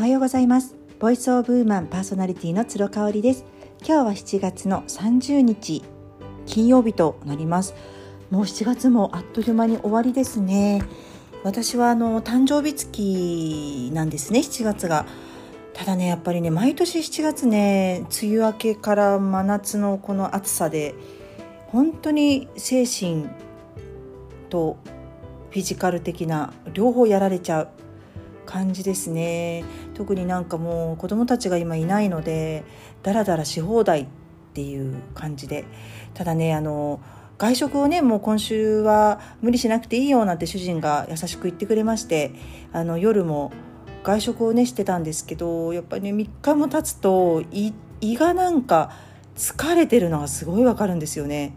おはようございます。ボイスオブウーマンパーソナリティの鶴香織です。今日は7月の30日金曜日となります。もう7月もあっという間に終わりですね。私はあの誕生日月なんですね7月が。ただねやっぱりね毎年7月ね梅雨明けから真夏のこの暑さで本当に精神とフィジカル的な両方やられちゃう。感じですね。特になんかもう子供たちが今いないのでダラダラし放題っていう感じで。ただねあの外食をねもう今週は無理しなくていいよなんて主人が優しく言ってくれましてあの夜も外食をねしてたんですけどやっぱりね3日も経つと胃がなんか疲れてるのがすごいわかるんですよね。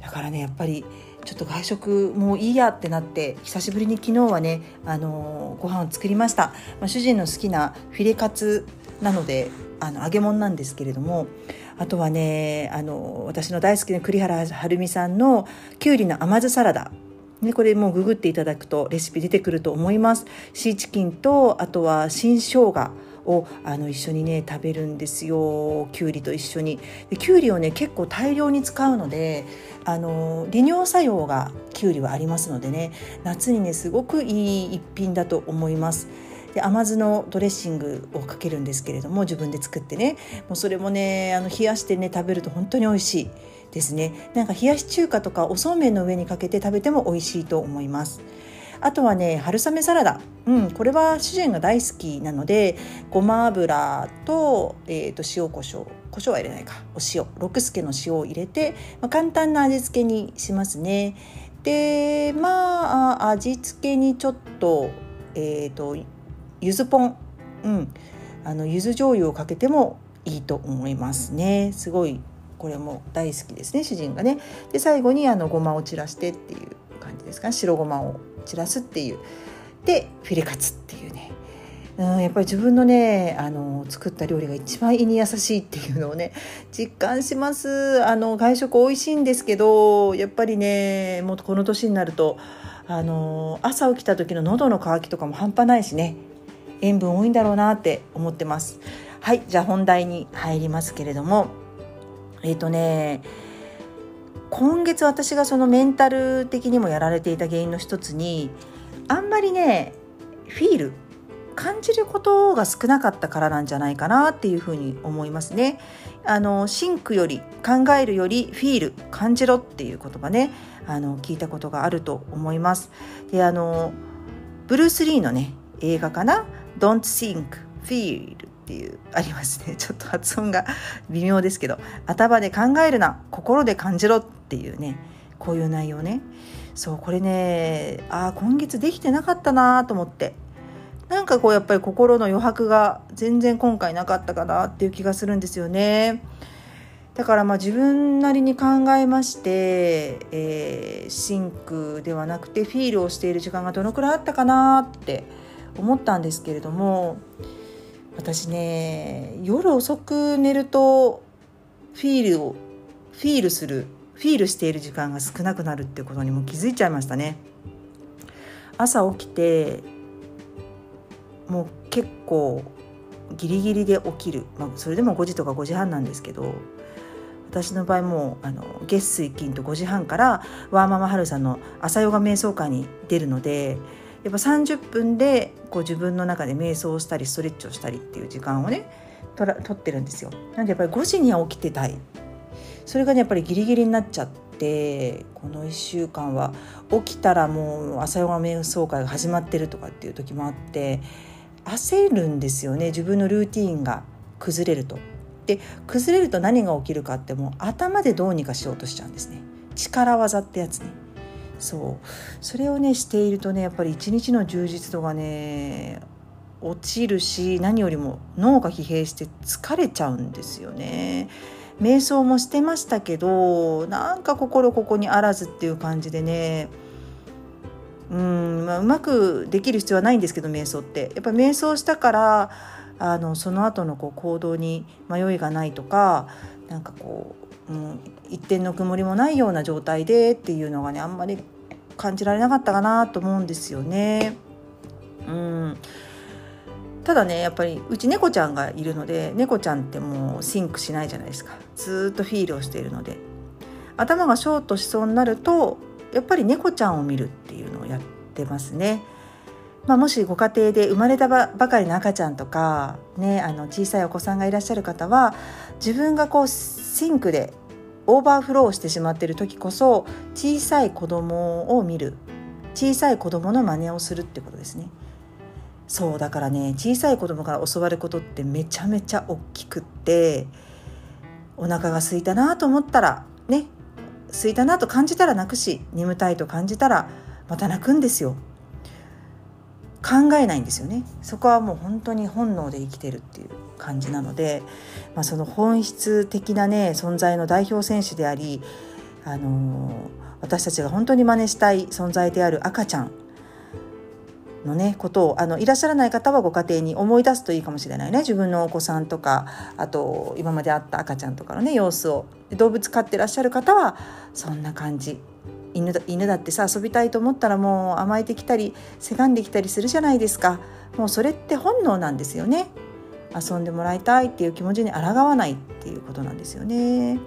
だからねやっぱりちょっと外食もういいやってなって久しぶりに昨日はね、あのー、ご飯を作りました、まあ、主人の好きなフィレカツなのであの揚げ物なんですけれどもあとはねあの私の大好きな栗原はるみさんのきゅうりの甘酢サラダ。ね、これもうググっていただくとレシピ出てくると思います。シーチキンとあとは新生姜。をあの一緒にね食べるんですよ。きゅうりと一緒に。できゅうりをね結構大量に使うのであの利尿作用がきゅうりはありますのでね夏にねすごくいい一品だと思います。で甘酢のドレッシングをかけるんですけれども自分で作ってね。もうそれもねあの冷やしてね食べると本当に美味しい。ですね。なんか冷やし中華とかおそうめんの上にかけて食べても美味しいと思います。あとはね春雨サラダ、うん、これは主人が大好きなのでごま油と,、えー、と塩コショウ。胡椒は入れないか。お塩。六助の塩を入れて、まあ、簡単な味付けにしますね。でまあ味付けにちょっとえっ、ー、と柚子ポン、うん、あの柚子醤油をかけてもいいと思いますね。すごいこれも大好きですね主人がね。で最後にあのごまを散らしてっていう感じですか白ごまを。散らすっていう。でフィレカツっていうね。うんやっぱり自分のねあの作った料理が一番胃に優しいっていうのをね実感します。あの外食美味しいんですけどやっぱりねもうこの年になるとあの朝起きた時の喉の渇きとかも半端ないしね塩分多いんだろうなって思ってます。はいじゃあ本題に入りますけれども。えっ、ー、とね今月私がそのメンタル的にもやられていた原因の一つにあんまりねフィール感じることが少なかったからなんじゃないかなっていうふうに思いますね。あのシンクより考えるよりフィール感じろっていう言葉ねあの聞いたことがあると思います。であのブルース・リーのね映画かな「Don't Think Feel」っていうありますねちょっと発音が微妙ですけど頭で考えるな心で感じろっていうねこういう内容ねそうこれねあ今月できてなかったなと思ってなんかこうやっぱり心の余白が全然今回なかったかなっていう気がするんですよね。だからまあ自分なりに考えまして、えー、 think ではなくて feel をしている時間がどのくらいあったかなって思ったんですけれども私ね夜遅く寝るとフィールをフィールするフィールしている時間が少なくなるってことにも気づいちゃいましたね。朝起きてもう結構ギリギリで起きる、まあ、それでも5時とか5時半なんですけど私の場合もあの月水金と5時半からワーママハルさんの朝ヨガ瞑想会に出るのでやっぱ30分でこう自分の中で瞑想したりストレッチをしたりっていう時間をねとら取ってるんですよ。なんでやっぱり5時には起きてたい。それがねやっぱりギリギリになっちゃってこの1週間は起きたらもう朝ヨガ瞑想会が始まってるとかっていう時もあって焦るんですよね自分のルーティンが崩れると。で崩れると何が起きるかってもう頭でどうにかしようとしちゃうんですね。力技ってやつね。そうそれをねしているとねやっぱり一日の充実度がね落ちるし何よりも脳が疲弊して疲れちゃうんですよね。瞑想もしてましたけどなんか心ここにあらずっていう感じでね。うん、まあ、うまくできる必要はないんですけど瞑想って。やっぱ瞑想したからあのその後のこう行動に迷いがないとかなんかこううん、一点の曇りもないような状態でっていうのがねあんまり感じられなかったかなと思うんですよね。うん、ただねやっぱりうち猫ちゃんがいるので猫ちゃんってもうシンクしないじゃないですかずっとフィールをしているので頭がショートしそうになるとやっぱり猫ちゃんを見るっていうのをやってますね。まあ、もしご家庭で生まれたばかりの赤ちゃんとか、ね、あの小さいお子さんがいらっしゃる方は自分がこう think でオーバーフローしてしまっている時こそ小さい子供を見る小さい子供の真似をするってことですね。そうだからね小さい子供から教わることってめちゃめちゃ大きくってお腹が空いたなと思ったらね空いたなと感じたら泣くし眠たいと感じたらまた泣くんですよ。考えないんですよねそこはもう本当に本能で生きてるっていう感じなので、まあ、その本質的なね存在の代表選手であり、あのー、私たちが本当に真似したい存在である赤ちゃんのねことをあのいらっしゃらない方はご家庭に思い出すといいかもしれないね。自分のお子さんとかあと今まで会った赤ちゃんとかのね様子を。動物飼ってらっしゃる方はそんな感じ。犬だ犬だってさ遊びたいと思ったらもう甘えてきたりせがんできたりするじゃないですか。もうそれって本能なんですよね。遊んでもらいたいっていう気持ちに抗わないっていうことなんですよね。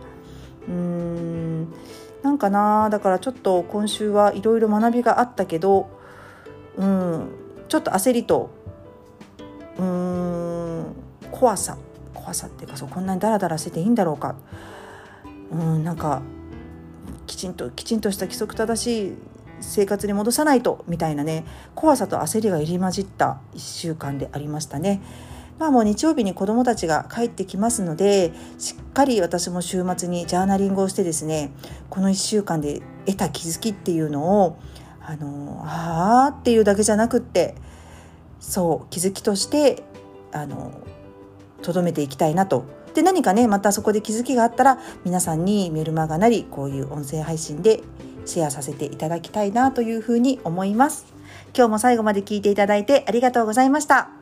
うーん。なんかなだからちょっと今週はいろいろ学びがあったけどうん。ちょっと焦りとうん怖さ。怖さっていうかそうこんなにダラダラしてていいんだろうか。うんなんかきちんときちんとした規則正しい生活に戻さないとみたいなね怖さと焦りが入り混じった1週間でありましたね。まあもう日曜日に子どもたちが帰ってきますのでしっかり私も週末にジャーナリングをしてですねこの1週間で得た気づきっていうのをあのああっていうだけじゃなくってそう気づきとしてあの留めていきたいなとで何かねまたそこで気づきがあったら皆さんにメルマガなりこういう音声配信でシェアさせていただきたいなというふうに思います。今日も最後まで聞いていただいてありがとうございました。